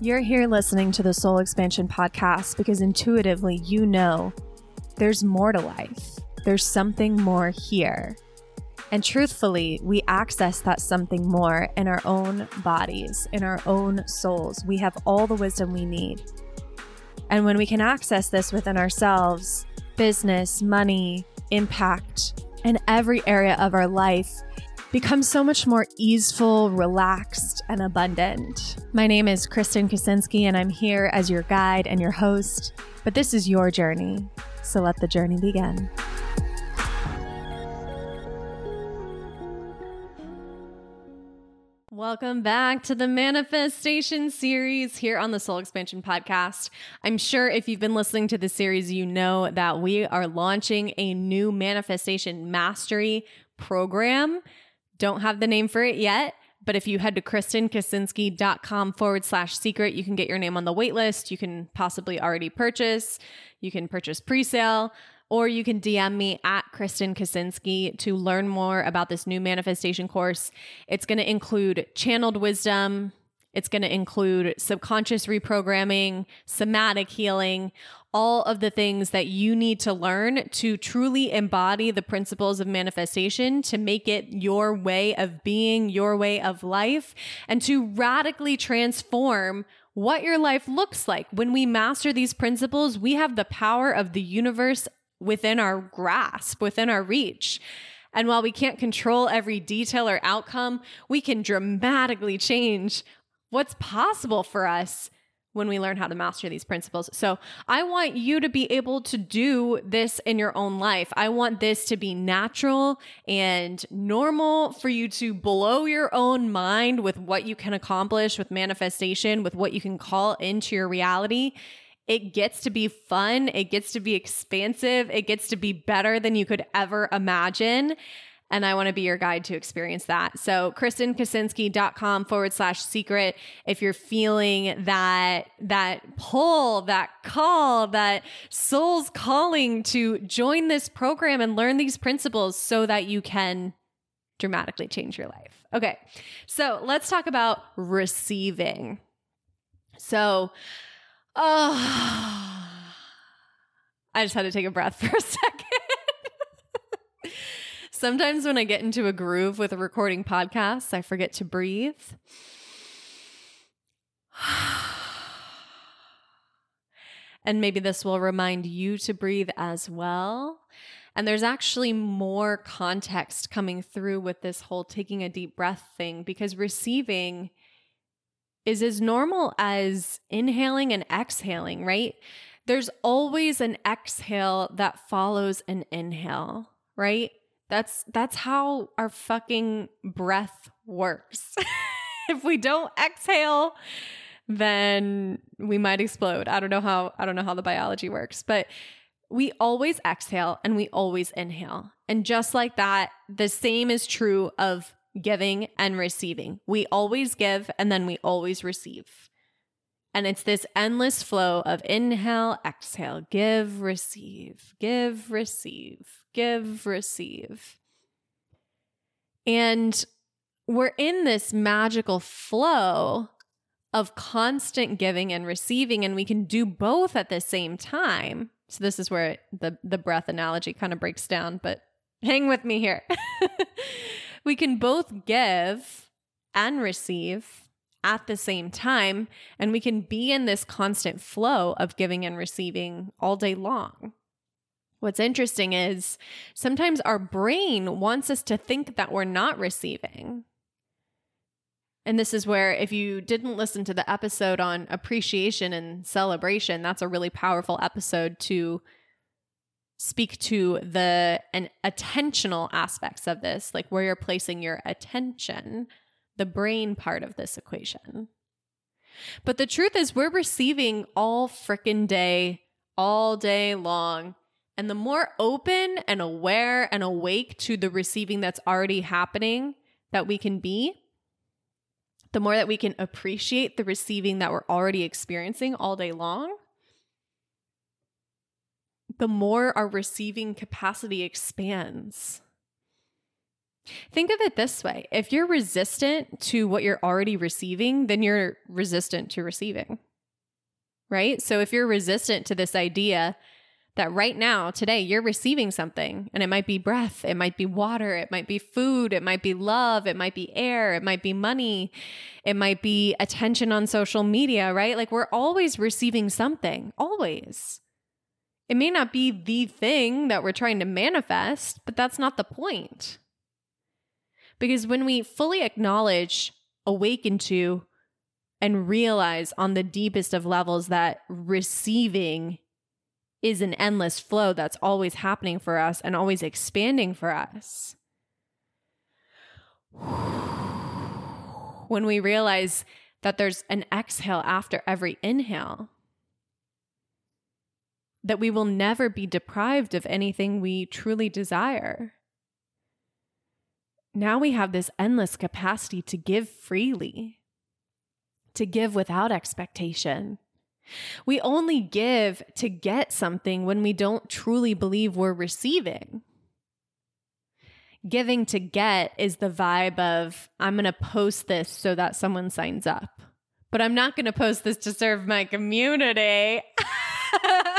You're here listening to the Soul Expansion Podcast because intuitively you know there's more to life. There's something more here. And truthfully, we access that something more in our own bodies, in our own souls. We have all the wisdom we need. And when we can access this within ourselves, business, money, impact, in every area of our life, become so much more easeful, relaxed, and abundant. My name is Kristen Kaczynski, and I'm here as your guide and your host. But this is your journey, so let the journey begin. Welcome back to the manifestation series here on the Soul Expansion Podcast. I'm sure if you've been listening to the series, you know that we are launching a new manifestation mastery program don't have the name for it yet, but if you head to kristenkaczynski.com forward slash secret, you can get your name on the wait list. You can possibly already purchase. You can purchase pre-sale or you can DM me at Kristen to learn more about this new manifestation course. It's going to include channeled wisdom, it's going to include subconscious reprogramming, somatic healing, all of the things that you need to learn to truly embody the principles of manifestation, to make it your way of being, your way of life, and to radically transform what your life looks like. When we master these principles, we have the power of the universe within our grasp, within our reach. And while we can't control every detail or outcome, we can dramatically change what's possible for us when we learn how to master these principles. So, I want you to be able to do this in your own life. I want this to be natural and normal for you to blow your own mind with what you can accomplish with manifestation, with what you can call into your reality. It gets to be fun, it gets to be expansive, it gets to be better than you could ever imagine and I want to be your guide to experience that. So KristenKaczynski.com forward slash secret. If you're feeling that, that pull, that call, that soul's calling to join this program and learn these principles so that you can dramatically change your life. Okay. So let's talk about receiving. So, oh, I just had to take a breath for a second. Sometimes when I get into a groove with a recording podcast, I forget to breathe. and maybe this will remind you to breathe as well. And there's actually more context coming through with this whole taking a deep breath thing because receiving is as normal as inhaling and exhaling, right? There's always an exhale that follows an inhale, right? That's that's how our fucking breath works. if we don't exhale, then we might explode. I don't know how I don't know how the biology works, but we always exhale and we always inhale. And just like that, the same is true of giving and receiving. We always give and then we always receive. And it's this endless flow of inhale, exhale, give, receive, give, receive, give, receive. And we're in this magical flow of constant giving and receiving, and we can do both at the same time. So this is where the the breath analogy kind of breaks down, but hang with me here. we can both give and receive at the same time, and we can be in this constant flow of giving and receiving all day long. What's interesting is sometimes our brain wants us to think that we're not receiving. And this is where, if you didn't listen to the episode on appreciation and celebration, that's a really powerful episode to speak to the and attentional aspects of this, like where you're placing your attention, the brain part of this equation. But the truth is, we're receiving all frickin' day, all day long. And the more open and aware and awake to the receiving that's already happening that we can be, the more that we can appreciate the receiving that we're already experiencing all day long, the more our receiving capacity expands. Think of it this way if you're resistant to what you're already receiving, then you're resistant to receiving. Right? So if you're resistant to this idea that right now, today, you're receiving something, and it might be breath, it might be water, it might be food, it might be love, it might be air, it might be money, it might be attention on social media, right? Like we're always receiving something, always. It may not be the thing that we're trying to manifest, but that's not the point. Because when we fully acknowledge, awaken to, and realize on the deepest of levels that receiving is an endless flow that's always happening for us and always expanding for us. When we realize that there's an exhale after every inhale, that we will never be deprived of anything we truly desire now we have this endless capacity to give freely, to give without expectation. We only give to get something when we don't truly believe we're receiving. Giving to get is the vibe of, I'm going to post this so that someone signs up, but I'm not going to post this to serve my community.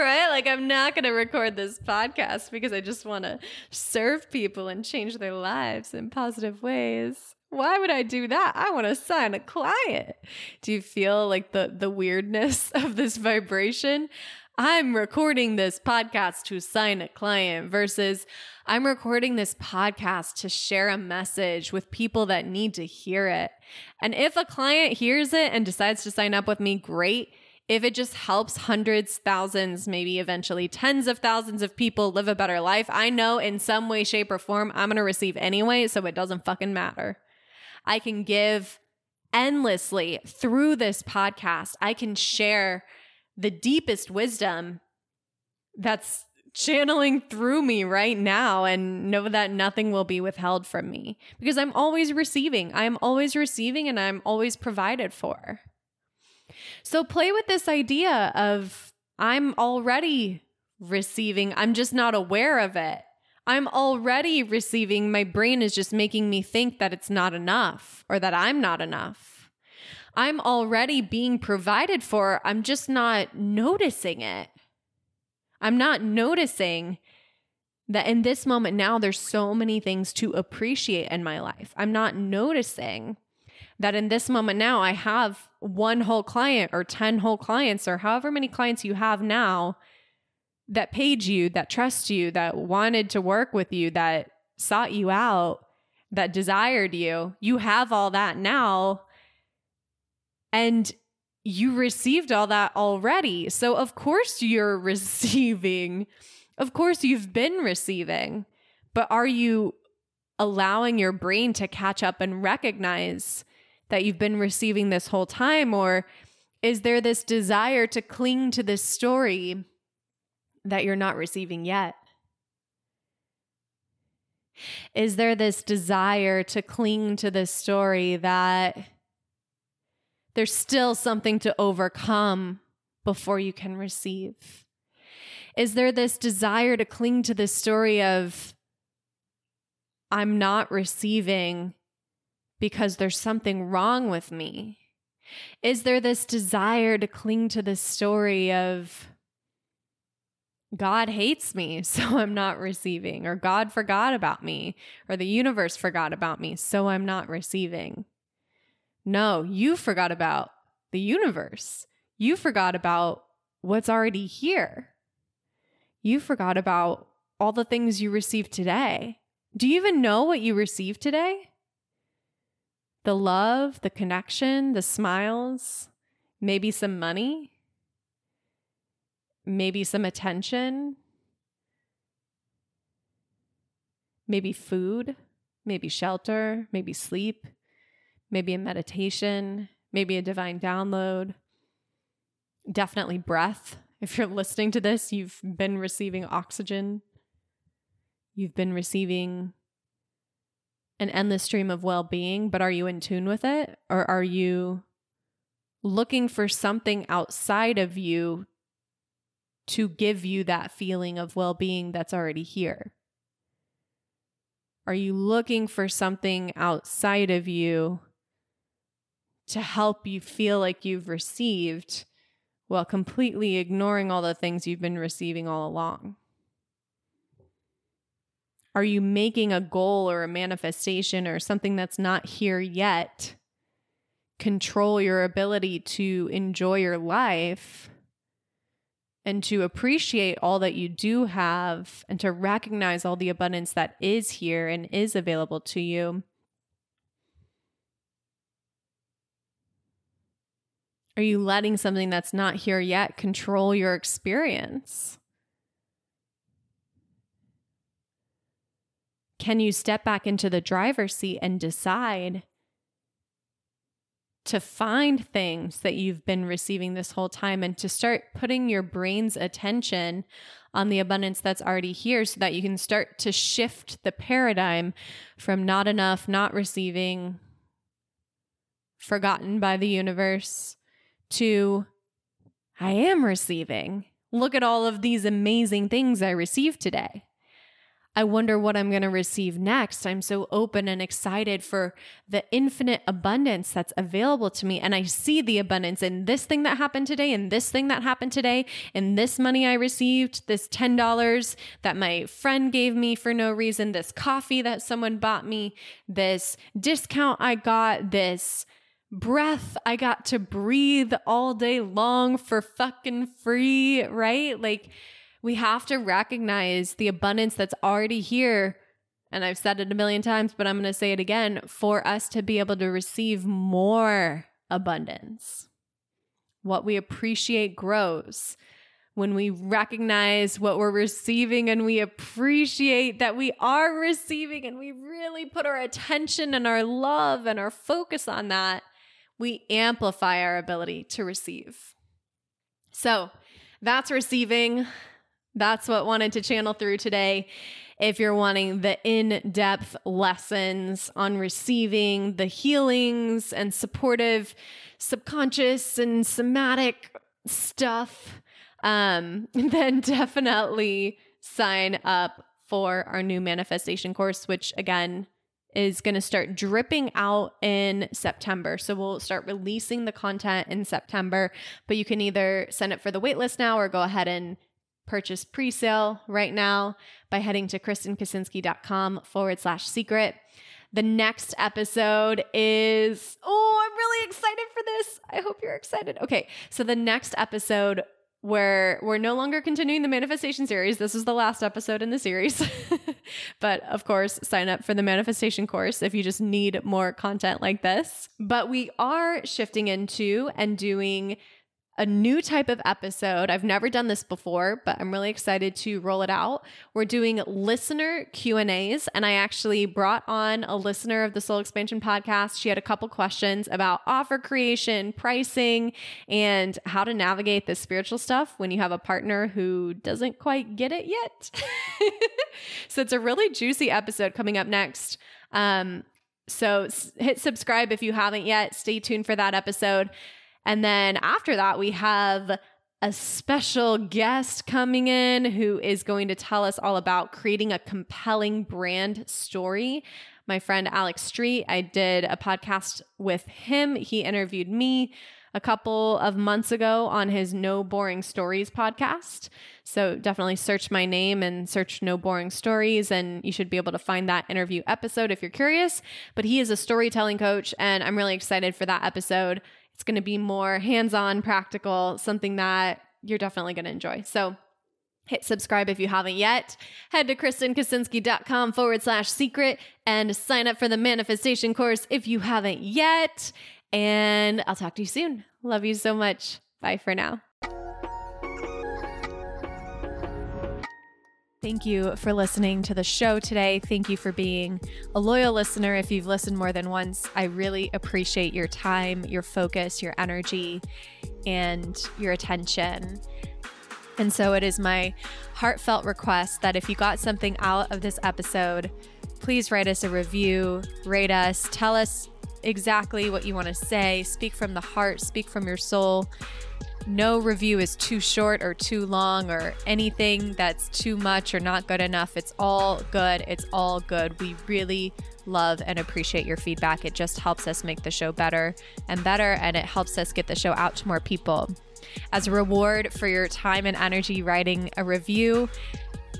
right? Like, I'm not going to record this podcast because I just want to serve people and change their lives in positive ways. Why would I do that? I want to sign a client. Do you feel like the the weirdness of this vibration? I'm recording this podcast to sign a client versus I'm recording this podcast to share a message with people that need to hear it. And if a client hears it and decides to sign up with me, great if it just helps hundreds, thousands, maybe eventually tens of thousands of people live a better life, I know in some way, shape, or form I'm going to receive anyway, so it doesn't fucking matter. I can give endlessly through this podcast. I can share the deepest wisdom that's channeling through me right now and know that nothing will be withheld from me because I'm always receiving. I'm always receiving and I'm always provided for. So play with this idea of I'm already receiving, I'm just not aware of it. I'm already receiving, my brain is just making me think that it's not enough or that I'm not enough. I'm already being provided for, I'm just not noticing it. I'm not noticing that in this moment now, there's so many things to appreciate in my life. I'm not noticing that in this moment now I have one whole client or 10 whole clients or however many clients you have now that paid you, that trust you, that wanted to work with you, that sought you out, that desired you. You have all that now. And you received all that already. So, of course, you're receiving. Of course, you've been receiving. But are you allowing your brain to catch up and recognize that you've been receiving this whole time? Or is there this desire to cling to this story that you're not receiving yet? Is there this desire to cling to this story that there's still something to overcome before you can receive? Is there this desire to cling to this story of, I'm not receiving because there's something wrong with me? Is there this desire to cling to this story of God hates me, so I'm not receiving, or God forgot about me, or the universe forgot about me, so I'm not receiving? No, you forgot about the universe. You forgot about what's already here. You forgot about all the things you received today. Do you even know what you received today? The love, the connection, the smiles, maybe some money, maybe some attention, maybe food, maybe shelter, maybe sleep, maybe a meditation, maybe a divine download, definitely breath. If you're listening to this, you've been receiving oxygen. You've been receiving an endless stream of well being, but are you in tune with it? Or are you looking for something outside of you to give you that feeling of well being that's already here? Are you looking for something outside of you to help you feel like you've received while completely ignoring all the things you've been receiving all along? Are you making a goal or a manifestation or something that's not here yet control your ability to enjoy your life and to appreciate all that you do have and to recognize all the abundance that is here and is available to you? Are you letting something that's not here yet control your experience? Can you step back into the driver's seat and decide to find things that you've been receiving this whole time and to start putting your brain's attention on the abundance that's already here so that you can start to shift the paradigm from not enough, not receiving, forgotten by the universe to I am receiving. Look at all of these amazing things I received today. I wonder what I'm going to receive next. I'm so open and excited for the infinite abundance that's available to me. And I see the abundance in this thing that happened today, in this thing that happened today, in this money I received, this $10 that my friend gave me for no reason, this coffee that someone bought me, this discount I got, this breath I got to breathe all day long for fucking free, right? Like, we have to recognize the abundance that's already here. And I've said it a million times, but I'm going to say it again for us to be able to receive more abundance. What we appreciate grows. When we recognize what we're receiving and we appreciate that we are receiving and we really put our attention and our love and our focus on that, we amplify our ability to receive. So that's receiving. That's what wanted to channel through today. If you're wanting the in depth lessons on receiving the healings and supportive subconscious and somatic stuff, um, then definitely sign up for our new manifestation course, which again is going to start dripping out in September. So we'll start releasing the content in September, but you can either sign up for the waitlist now or go ahead and purchase pre-sale right now by heading to kristenkaczynski.com forward slash secret. The next episode is, oh, I'm really excited for this. I hope you're excited. Okay. So the next episode where we're no longer continuing the manifestation series. This is the last episode in the series. but of course, sign up for the manifestation course if you just need more content like this. But we are shifting into and doing a new type of episode. I've never done this before, but I'm really excited to roll it out. We're doing listener Q&As and I actually brought on a listener of the Soul Expansion podcast. She had a couple questions about offer creation, pricing, and how to navigate the spiritual stuff when you have a partner who doesn't quite get it yet. so it's a really juicy episode coming up next. Um, so hit subscribe if you haven't yet. Stay tuned for that episode. And then after that, we have a special guest coming in who is going to tell us all about creating a compelling brand story. My friend Alex Street, I did a podcast with him. He interviewed me a couple of months ago on his No Boring Stories podcast. So definitely search my name and search No Boring Stories, and you should be able to find that interview episode if you're curious. But he is a storytelling coach, and I'm really excited for that episode. It's going to be more hands on, practical, something that you're definitely going to enjoy. So hit subscribe if you haven't yet. Head to kristenkaczynski.com forward slash secret and sign up for the manifestation course if you haven't yet. And I'll talk to you soon. Love you so much. Bye for now. Thank you for listening to the show today. Thank you for being a loyal listener. If you've listened more than once, I really appreciate your time, your focus, your energy, and your attention. And so it is my heartfelt request that if you got something out of this episode, please write us a review, rate us, tell us exactly what you want to say, speak from the heart, speak from your soul no review is too short or too long or anything that's too much or not good enough. It's all good. It's all good. We really love and appreciate your feedback. It just helps us make the show better and better, and it helps us get the show out to more people. As a reward for your time and energy writing a review,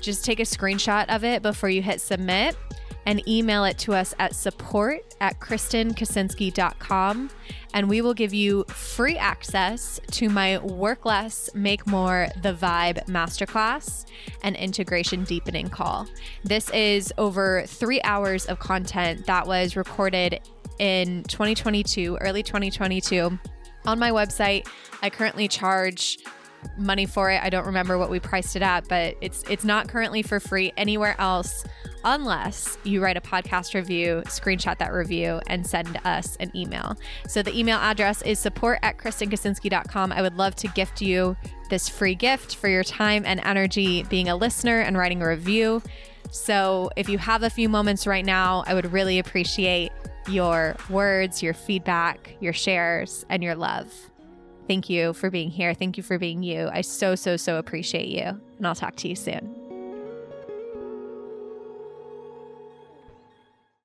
just take a screenshot of it before you hit submit and email it to us at support at kristenkaczynski.com. And we will give you free access to my Work Less, Make More, The Vibe Masterclass and Integration Deepening Call. This is over three hours of content that was recorded in 2022, early 2022. On my website, I currently charge money for it. I don't remember what we priced it at, but it's it's not currently for free anywhere else unless you write a podcast review, screenshot that review, and send us an email. So the email address is support at kristenkaczynski.com. I would love to gift you this free gift for your time and energy being a listener and writing a review. So if you have a few moments right now, I would really appreciate your words, your feedback, your shares, and your love. Thank you for being here. Thank you for being you. I so, so, so appreciate you. And I'll talk to you soon.